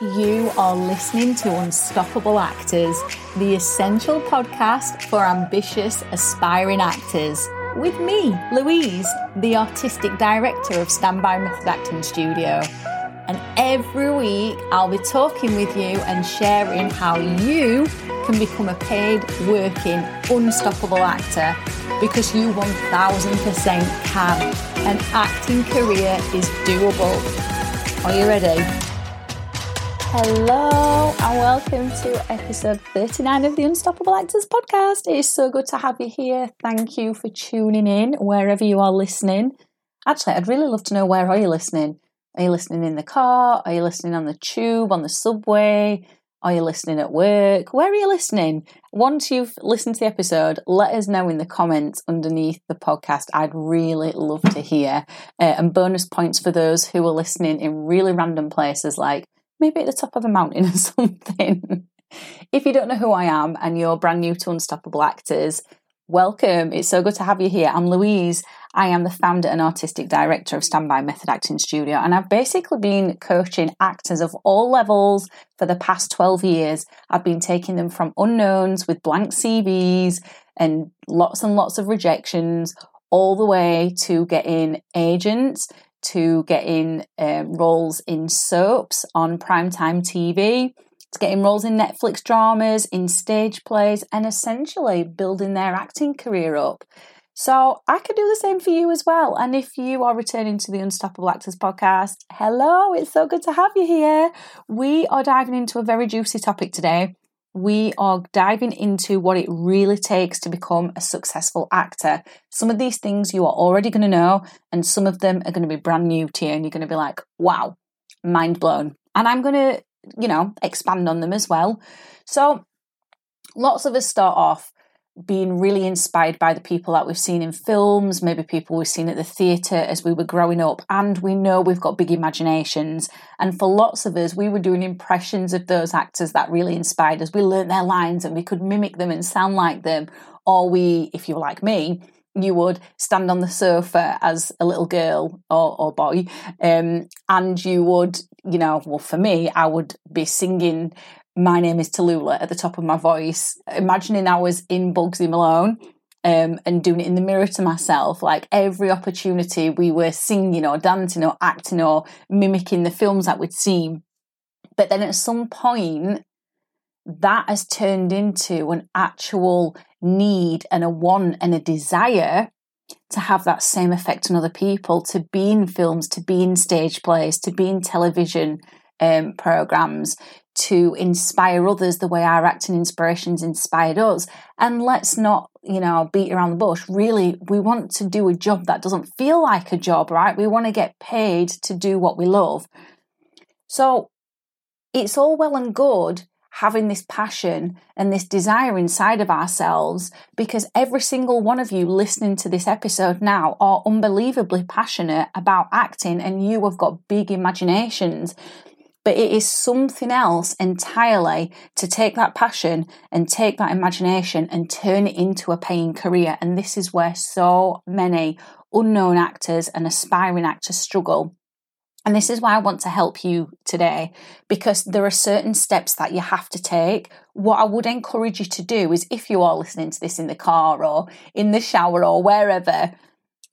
You are listening to Unstoppable Actors, the essential podcast for ambitious, aspiring actors. With me, Louise, the artistic director of Standby Method Acting Studio. And every week, I'll be talking with you and sharing how you can become a paid, working, unstoppable actor because you 1000% can. An acting career is doable. Are you ready? Hello and welcome to episode 39 of the Unstoppable Actors podcast. It is so good to have you here. Thank you for tuning in wherever you are listening. Actually, I'd really love to know where are you listening? Are you listening in the car? Are you listening on the tube, on the subway? Are you listening at work? Where are you listening? Once you've listened to the episode, let us know in the comments underneath the podcast. I'd really love to hear. Uh, and bonus points for those who are listening in really random places like maybe at the top of a mountain or something. if you don't know who I am and you're brand new to Unstoppable Actors, welcome. It's so good to have you here. I'm Louise. I am the founder and artistic director of Standby Method Acting Studio, and I've basically been coaching actors of all levels for the past 12 years. I've been taking them from unknowns with blank CVs and lots and lots of rejections all the way to getting agents to getting um, roles in soaps on primetime TV, to getting roles in Netflix dramas, in stage plays, and essentially building their acting career up. So I could do the same for you as well. And if you are returning to the Unstoppable Actors podcast, hello, it's so good to have you here. We are diving into a very juicy topic today we are diving into what it really takes to become a successful actor. Some of these things you are already going to know, and some of them are going to be brand new to you, and you're going to be like, wow, mind blown. And I'm going to, you know, expand on them as well. So, lots of us start off being really inspired by the people that we've seen in films, maybe people we've seen at the theatre as we were growing up, and we know we've got big imaginations. And for lots of us, we were doing impressions of those actors that really inspired us. We learned their lines and we could mimic them and sound like them. Or we, if you were like me, you would stand on the sofa as a little girl or, or boy, um, and you would, you know, well, for me, I would be singing my name is Tallulah at the top of my voice, imagining I was in Bugsy Malone um, and doing it in the mirror to myself. Like every opportunity we were singing or dancing or acting or mimicking the films that we'd seen. But then at some point, that has turned into an actual need and a want and a desire to have that same effect on other people, to be in films, to be in stage plays, to be in television um, programs, to inspire others the way our acting inspirations inspired us. And let's not, you know, beat around the bush. Really, we want to do a job that doesn't feel like a job, right? We want to get paid to do what we love. So it's all well and good having this passion and this desire inside of ourselves because every single one of you listening to this episode now are unbelievably passionate about acting and you have got big imaginations but it is something else entirely to take that passion and take that imagination and turn it into a paying career. And this is where so many unknown actors and aspiring actors struggle. And this is why I want to help you today because there are certain steps that you have to take. What I would encourage you to do is if you are listening to this in the car or in the shower or wherever,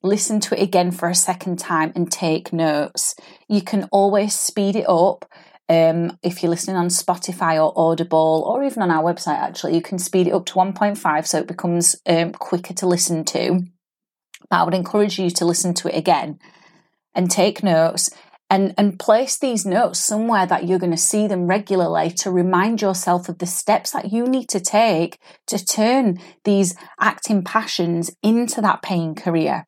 listen to it again for a second time and take notes. You can always speed it up. Um, if you're listening on Spotify or Audible, or even on our website, actually, you can speed it up to 1.5 so it becomes um, quicker to listen to. But I would encourage you to listen to it again and take notes and, and place these notes somewhere that you're going to see them regularly to remind yourself of the steps that you need to take to turn these acting passions into that paying career.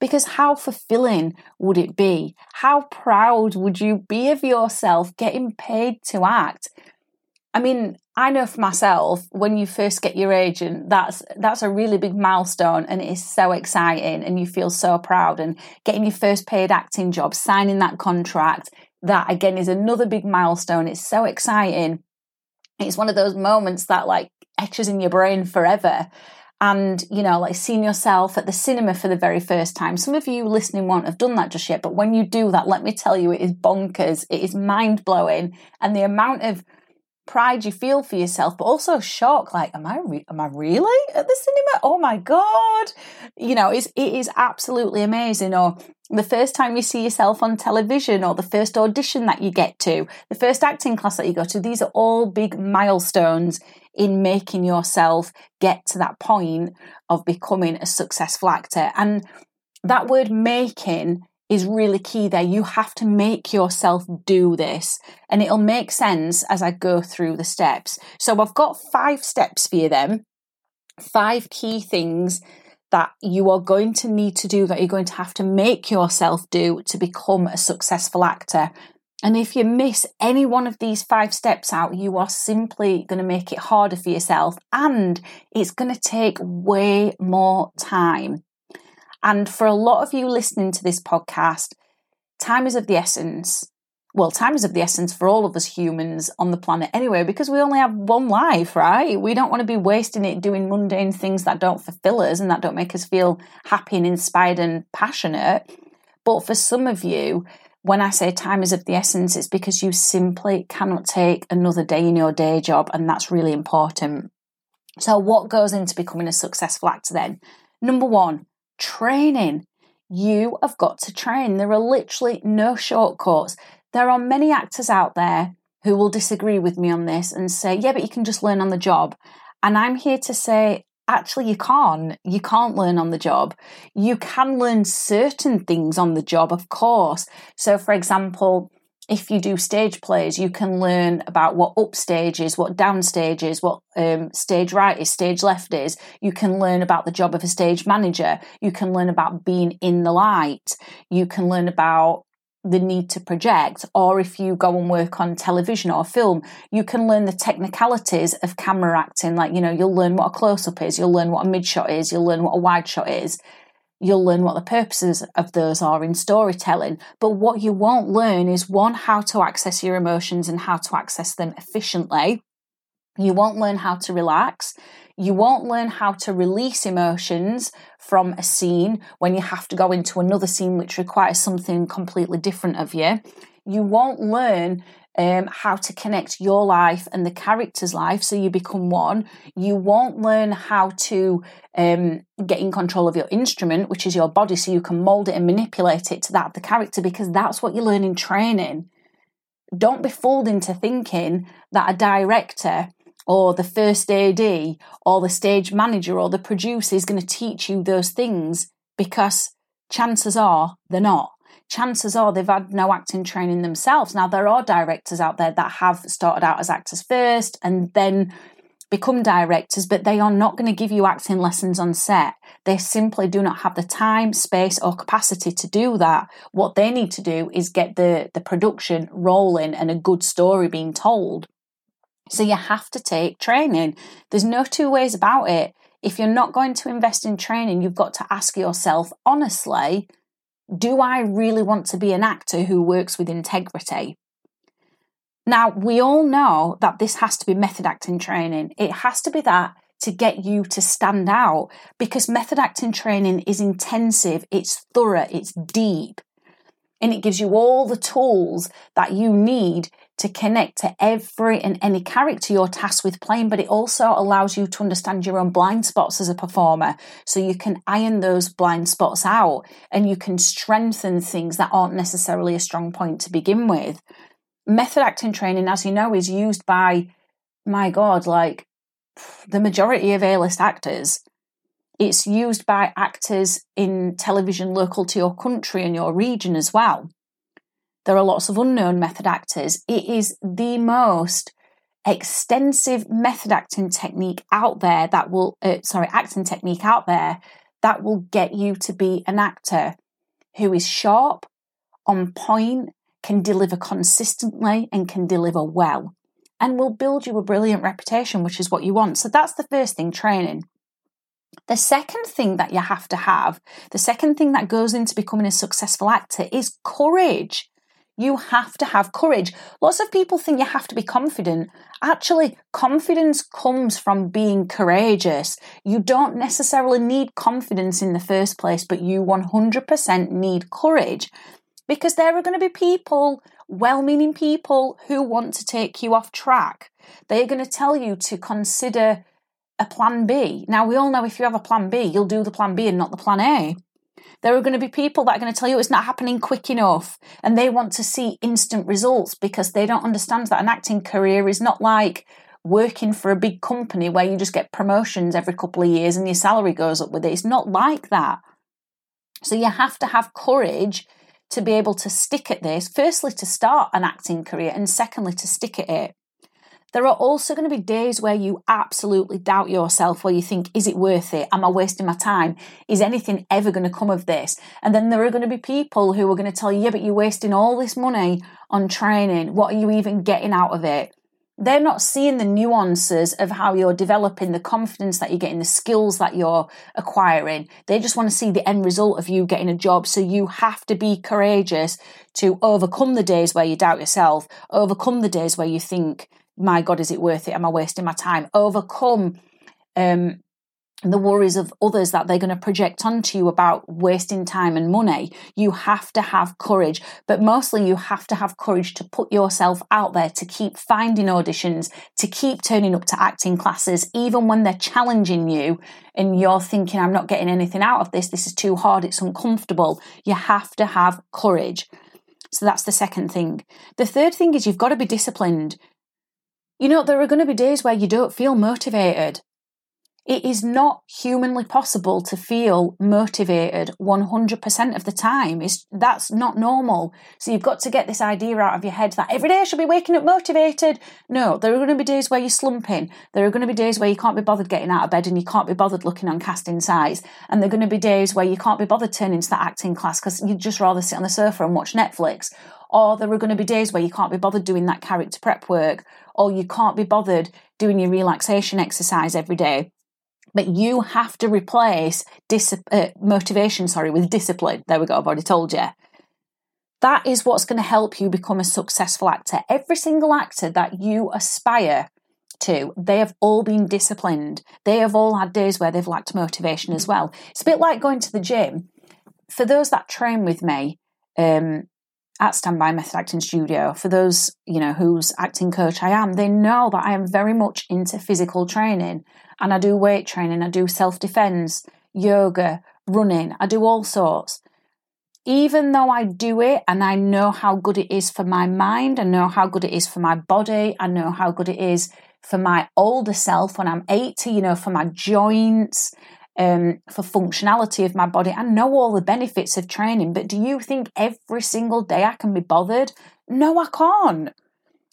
Because how fulfilling would it be? How proud would you be of yourself getting paid to act? I mean, I know for myself, when you first get your agent, that's that's a really big milestone and it is so exciting and you feel so proud and getting your first paid acting job, signing that contract, that again is another big milestone. It's so exciting. It's one of those moments that like etches in your brain forever. And you know like seeing yourself at the cinema for the very first time. Some of you listening won't have done that just yet but when you do that let me tell you it is bonkers. It is mind-blowing. And the amount of pride you feel for yourself but also shock like am i re- am i really at the cinema? Oh my god. You know it's it is absolutely amazing. Or the first time you see yourself on television or the first audition that you get to the first acting class that you go to these are all big milestones in making yourself get to that point of becoming a successful actor. And that word making is really key there. You have to make yourself do this, and it'll make sense as I go through the steps. So, I've got five steps for you then, five key things that you are going to need to do, that you're going to have to make yourself do to become a successful actor. And if you miss any one of these five steps out, you are simply going to make it harder for yourself and it's going to take way more time. And for a lot of you listening to this podcast, time is of the essence. Well, time is of the essence for all of us humans on the planet anyway, because we only have one life, right? We don't want to be wasting it doing mundane things that don't fulfill us and that don't make us feel happy and inspired and passionate. But for some of you, when I say time is of the essence, it's because you simply cannot take another day in your day job, and that's really important. So, what goes into becoming a successful actor then? Number one, training. You have got to train. There are literally no shortcuts. There are many actors out there who will disagree with me on this and say, yeah, but you can just learn on the job. And I'm here to say, actually you can't you can't learn on the job you can learn certain things on the job of course so for example if you do stage plays you can learn about what upstage is what downstage is what um, stage right is stage left is. You can learn about the job of a stage manager. You can learn about being in the light. You can learn about the need to project, or if you go and work on television or film, you can learn the technicalities of camera acting. Like, you know, you'll learn what a close up is, you'll learn what a mid shot is, you'll learn what a wide shot is, you'll learn what the purposes of those are in storytelling. But what you won't learn is one, how to access your emotions and how to access them efficiently. You won't learn how to relax. You won't learn how to release emotions from a scene when you have to go into another scene which requires something completely different of you. You won't learn um, how to connect your life and the character's life so you become one. You won't learn how to um, get in control of your instrument, which is your body, so you can mold it and manipulate it to that of the character because that's what you learn in training. Don't be fooled into thinking that a director or the first AD or the stage manager or the producer is going to teach you those things because chances are they're not. Chances are they've had no acting training themselves. Now, there are directors out there that have started out as actors first and then become directors, but they are not going to give you acting lessons on set. They simply do not have the time, space, or capacity to do that. What they need to do is get the, the production rolling and a good story being told. So you have to take training. There's no two ways about it. If you're not going to invest in training, you've got to ask yourself honestly, do I really want to be an actor who works with integrity? Now, we all know that this has to be method acting training. It has to be that to get you to stand out because method acting training is intensive, it's thorough, it's deep, and it gives you all the tools that you need to connect to every and any character you're tasked with playing, but it also allows you to understand your own blind spots as a performer. So you can iron those blind spots out and you can strengthen things that aren't necessarily a strong point to begin with. Method acting training, as you know, is used by, my God, like the majority of A list actors. It's used by actors in television local to your country and your region as well. There are lots of unknown method actors. It is the most extensive method acting technique out there that will, uh, sorry, acting technique out there that will get you to be an actor who is sharp, on point, can deliver consistently, and can deliver well, and will build you a brilliant reputation, which is what you want. So that's the first thing training. The second thing that you have to have, the second thing that goes into becoming a successful actor is courage. You have to have courage. Lots of people think you have to be confident. Actually, confidence comes from being courageous. You don't necessarily need confidence in the first place, but you 100% need courage because there are going to be people, well meaning people, who want to take you off track. They're going to tell you to consider a plan B. Now, we all know if you have a plan B, you'll do the plan B and not the plan A. There are going to be people that are going to tell you it's not happening quick enough and they want to see instant results because they don't understand that an acting career is not like working for a big company where you just get promotions every couple of years and your salary goes up with it. It's not like that. So you have to have courage to be able to stick at this, firstly, to start an acting career, and secondly, to stick at it. There are also going to be days where you absolutely doubt yourself, where you think, is it worth it? Am I wasting my time? Is anything ever going to come of this? And then there are going to be people who are going to tell you, yeah, but you're wasting all this money on training. What are you even getting out of it? They're not seeing the nuances of how you're developing the confidence that you're getting, the skills that you're acquiring. They just want to see the end result of you getting a job. So you have to be courageous to overcome the days where you doubt yourself, overcome the days where you think, my God, is it worth it? Am I wasting my time? Overcome um, the worries of others that they're going to project onto you about wasting time and money. You have to have courage, but mostly you have to have courage to put yourself out there, to keep finding auditions, to keep turning up to acting classes, even when they're challenging you and you're thinking, I'm not getting anything out of this, this is too hard, it's uncomfortable. You have to have courage. So that's the second thing. The third thing is you've got to be disciplined. You know, there are going to be days where you don't feel motivated. It is not humanly possible to feel motivated 100% of the time. It's, that's not normal. So you've got to get this idea out of your head that every day I should be waking up motivated. No, there are going to be days where you're slumping. There are going to be days where you can't be bothered getting out of bed and you can't be bothered looking on casting sites. And there are going to be days where you can't be bothered turning to that acting class because you'd just rather sit on the sofa and watch Netflix or there are going to be days where you can't be bothered doing that character prep work, or you can't be bothered doing your relaxation exercise every day. But you have to replace dis- uh, motivation, sorry, with discipline. There we go. I've already told you. That is what's going to help you become a successful actor. Every single actor that you aspire to, they have all been disciplined. They have all had days where they've lacked motivation as well. It's a bit like going to the gym. For those that train with me, um, at Standby Method Acting Studio, for those, you know, whose acting coach I am, they know that I am very much into physical training and I do weight training, I do self defense, yoga, running, I do all sorts. Even though I do it and I know how good it is for my mind, I know how good it is for my body, I know how good it is for my older self when I'm 80, you know, for my joints, um, for functionality of my body. I know all the benefits of training, but do you think every single day I can be bothered? No, I can't.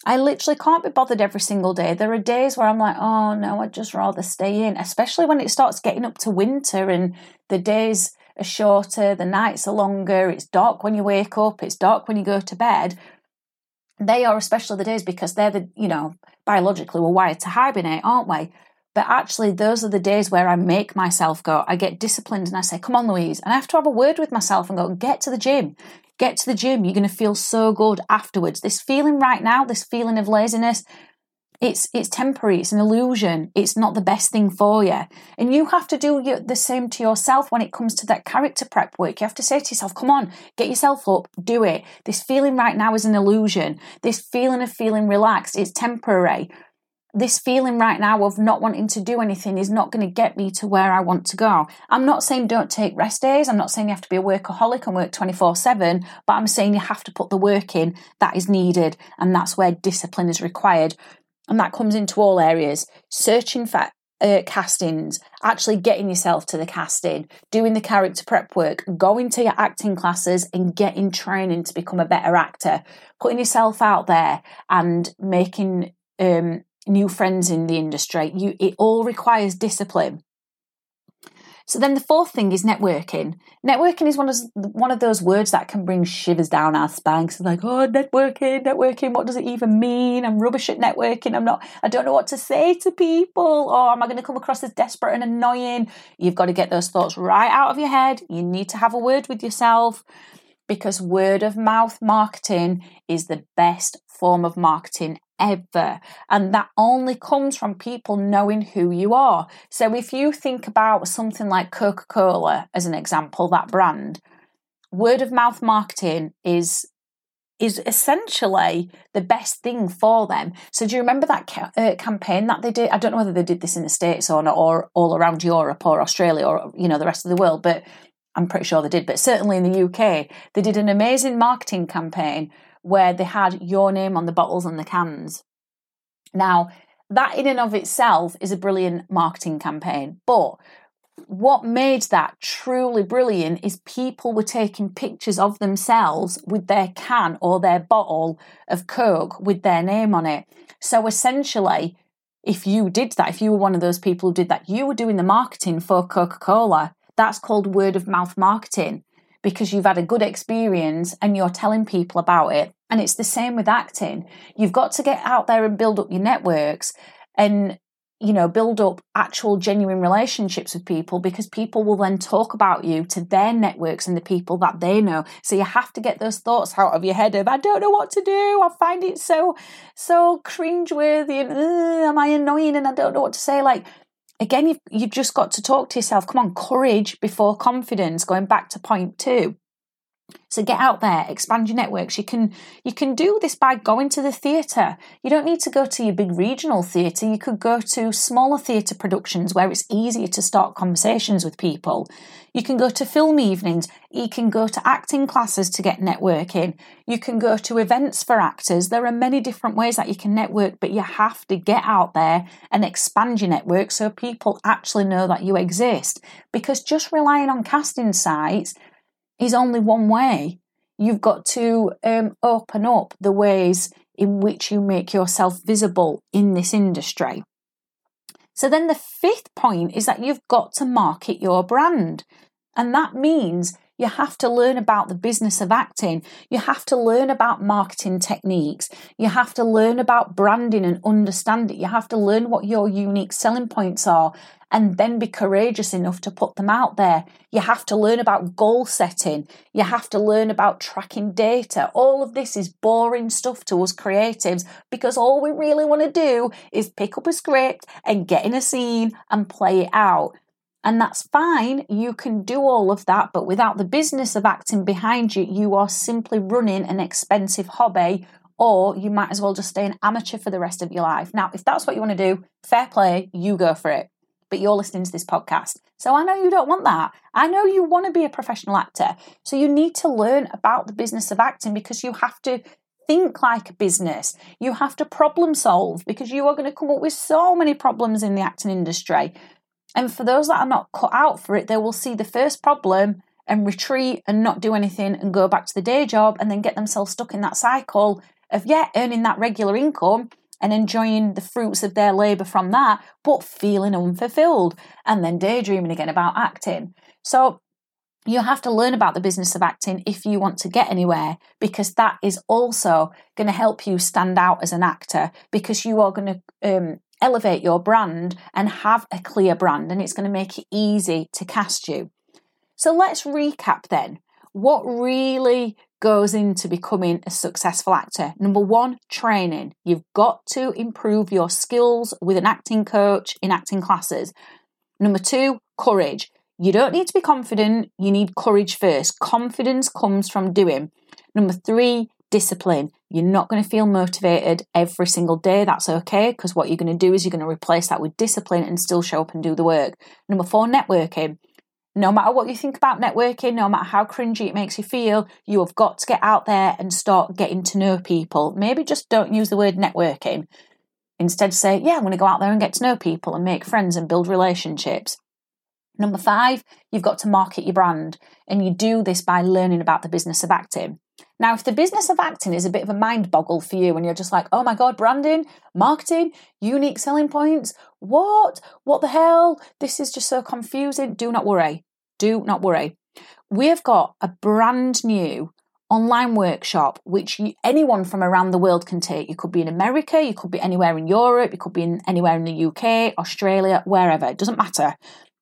I literally can't be bothered every single day. There are days where I'm like, oh no, I'd just rather stay in, especially when it starts getting up to winter and the days are shorter, the nights are longer, it's dark when you wake up, it's dark when you go to bed. They are especially the days because they're the, you know, biologically we're wired to hibernate, aren't we? But actually, those are the days where I make myself go. I get disciplined and I say, Come on, Louise. And I have to have a word with myself and go, Get to the gym. Get to the gym. You're going to feel so good afterwards. This feeling right now, this feeling of laziness, it's it's temporary it's an illusion it's not the best thing for you and you have to do the same to yourself when it comes to that character prep work you have to say to yourself come on get yourself up do it this feeling right now is an illusion this feeling of feeling relaxed is temporary this feeling right now of not wanting to do anything is not going to get me to where I want to go. I'm not saying don't take rest days. I'm not saying you have to be a workaholic and work 24 7, but I'm saying you have to put the work in that is needed. And that's where discipline is required. And that comes into all areas searching for uh, castings, actually getting yourself to the casting, doing the character prep work, going to your acting classes and getting training to become a better actor, putting yourself out there and making um, new friends in the industry. You, it all requires discipline. So then the fourth thing is networking. Networking is one of one of those words that can bring shivers down our spines. Like, oh, networking, networking. What does it even mean? I'm rubbish at networking. I'm not. I don't know what to say to people. Or am I going to come across as desperate and annoying? You've got to get those thoughts right out of your head. You need to have a word with yourself. because word of mouth marketing is the best form of marketing ever. And that only comes from people knowing who you are. So if you think about something like Coca Cola as an example, that brand, word of mouth marketing is is essentially the best thing for them. So do you remember that ca- uh, campaign that they did? I don't know whether they did this in the states or not, or all around Europe or Australia or you know the rest of the world, but I'm pretty sure they did. But certainly in the UK, they did an amazing marketing campaign where they had your name on the bottles and the cans. Now, that in and of itself is a brilliant marketing campaign, but what made that truly brilliant is people were taking pictures of themselves with their can or their bottle of Coke with their name on it. So essentially, if you did that, if you were one of those people who did that, you were doing the marketing for Coca Cola. That's called word of mouth marketing because you've had a good experience and you're telling people about it. And it's the same with acting. You've got to get out there and build up your networks and you know, build up actual genuine relationships with people because people will then talk about you to their networks and the people that they know. So you have to get those thoughts out of your head of, I don't know what to do. I find it so, so cringeworthy and am I annoying and I don't know what to say. Like, again, you've, you've just got to talk to yourself. Come on, courage before confidence, going back to point two. So get out there, expand your networks. You can you can do this by going to the theatre. You don't need to go to your big regional theatre. You could go to smaller theatre productions where it's easier to start conversations with people. You can go to film evenings. You can go to acting classes to get networking. You can go to events for actors. There are many different ways that you can network, but you have to get out there and expand your network so people actually know that you exist. Because just relying on casting sites is only one way. You've got to um, open up the ways in which you make yourself visible in this industry. So, then the fifth point is that you've got to market your brand. And that means you have to learn about the business of acting. You have to learn about marketing techniques. You have to learn about branding and understand it. You have to learn what your unique selling points are and then be courageous enough to put them out there. You have to learn about goal setting. You have to learn about tracking data. All of this is boring stuff to us creatives because all we really want to do is pick up a script and get in a scene and play it out. And that's fine, you can do all of that, but without the business of acting behind you, you are simply running an expensive hobby, or you might as well just stay an amateur for the rest of your life. Now, if that's what you want to do, fair play, you go for it. But you're listening to this podcast. So I know you don't want that. I know you want to be a professional actor. So you need to learn about the business of acting because you have to think like a business. You have to problem solve because you are going to come up with so many problems in the acting industry. And for those that are not cut out for it, they will see the first problem and retreat and not do anything and go back to the day job and then get themselves stuck in that cycle of, yeah, earning that regular income and enjoying the fruits of their labour from that, but feeling unfulfilled and then daydreaming again about acting. So you have to learn about the business of acting if you want to get anywhere because that is also going to help you stand out as an actor because you are going to um, elevate your brand and have a clear brand, and it's going to make it easy to cast you. So let's recap then. What really goes into becoming a successful actor? Number one, training. You've got to improve your skills with an acting coach in acting classes. Number two, courage. You don't need to be confident, you need courage first. Confidence comes from doing. Number three, discipline. You're not going to feel motivated every single day. That's okay because what you're going to do is you're going to replace that with discipline and still show up and do the work. Number four, networking. No matter what you think about networking, no matter how cringy it makes you feel, you have got to get out there and start getting to know people. Maybe just don't use the word networking. Instead, say, yeah, I'm going to go out there and get to know people and make friends and build relationships. Number five, you've got to market your brand. And you do this by learning about the business of acting. Now, if the business of acting is a bit of a mind boggle for you and you're just like, oh my God, branding, marketing, unique selling points, what? What the hell? This is just so confusing. Do not worry. Do not worry. We have got a brand new online workshop which anyone from around the world can take. You could be in America, you could be anywhere in Europe, you could be in anywhere in the UK, Australia, wherever. It doesn't matter.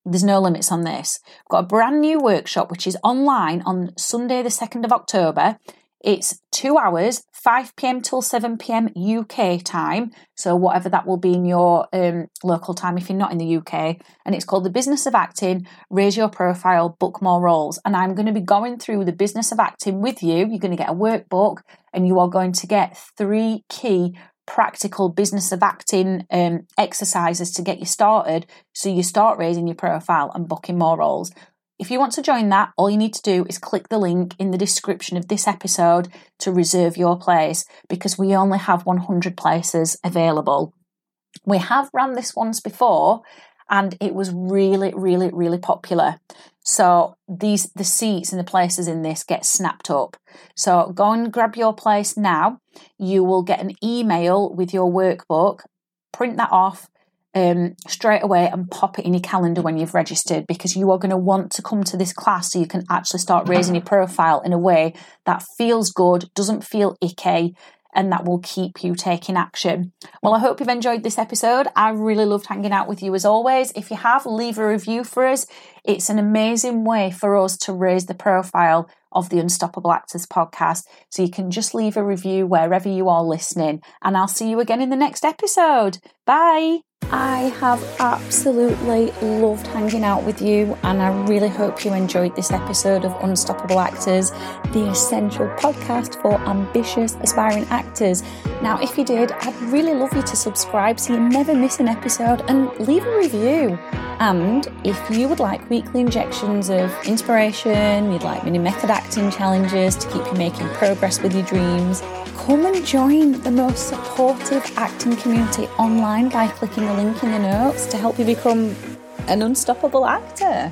There's no limits on this. We've got a brand new workshop which is online on Sunday, the 2nd of October. It's two hours, 5 pm till 7 pm UK time. So, whatever that will be in your um, local time if you're not in the UK. And it's called The Business of Acting Raise Your Profile, Book More Roles. And I'm going to be going through the business of acting with you. You're going to get a workbook and you are going to get three key practical business of acting um, exercises to get you started so you start raising your profile and booking more roles. If you want to join that, all you need to do is click the link in the description of this episode to reserve your place because we only have 100 places available. We have run this once before and it was really, really, really popular. So these the seats and the places in this get snapped up. So go and grab your place now. You will get an email with your workbook. Print that off, um, straight away and pop it in your calendar when you've registered because you are going to want to come to this class so you can actually start raising your profile in a way that feels good, doesn't feel icky, and that will keep you taking action. Well, I hope you've enjoyed this episode. I really loved hanging out with you as always. If you have, leave a review for us. It's an amazing way for us to raise the profile of the Unstoppable Actors podcast. So you can just leave a review wherever you are listening. And I'll see you again in the next episode. Bye. I have absolutely loved hanging out with you, and I really hope you enjoyed this episode of Unstoppable Actors, the essential podcast for ambitious, aspiring actors. Now, if you did, I'd really love you to subscribe so you never miss an episode and leave a review. And if you would like weekly injections of inspiration, you'd like mini method acting challenges to keep you making progress with your dreams, come and join the most supportive acting community online by clicking the link in the notes to help you become an unstoppable actor.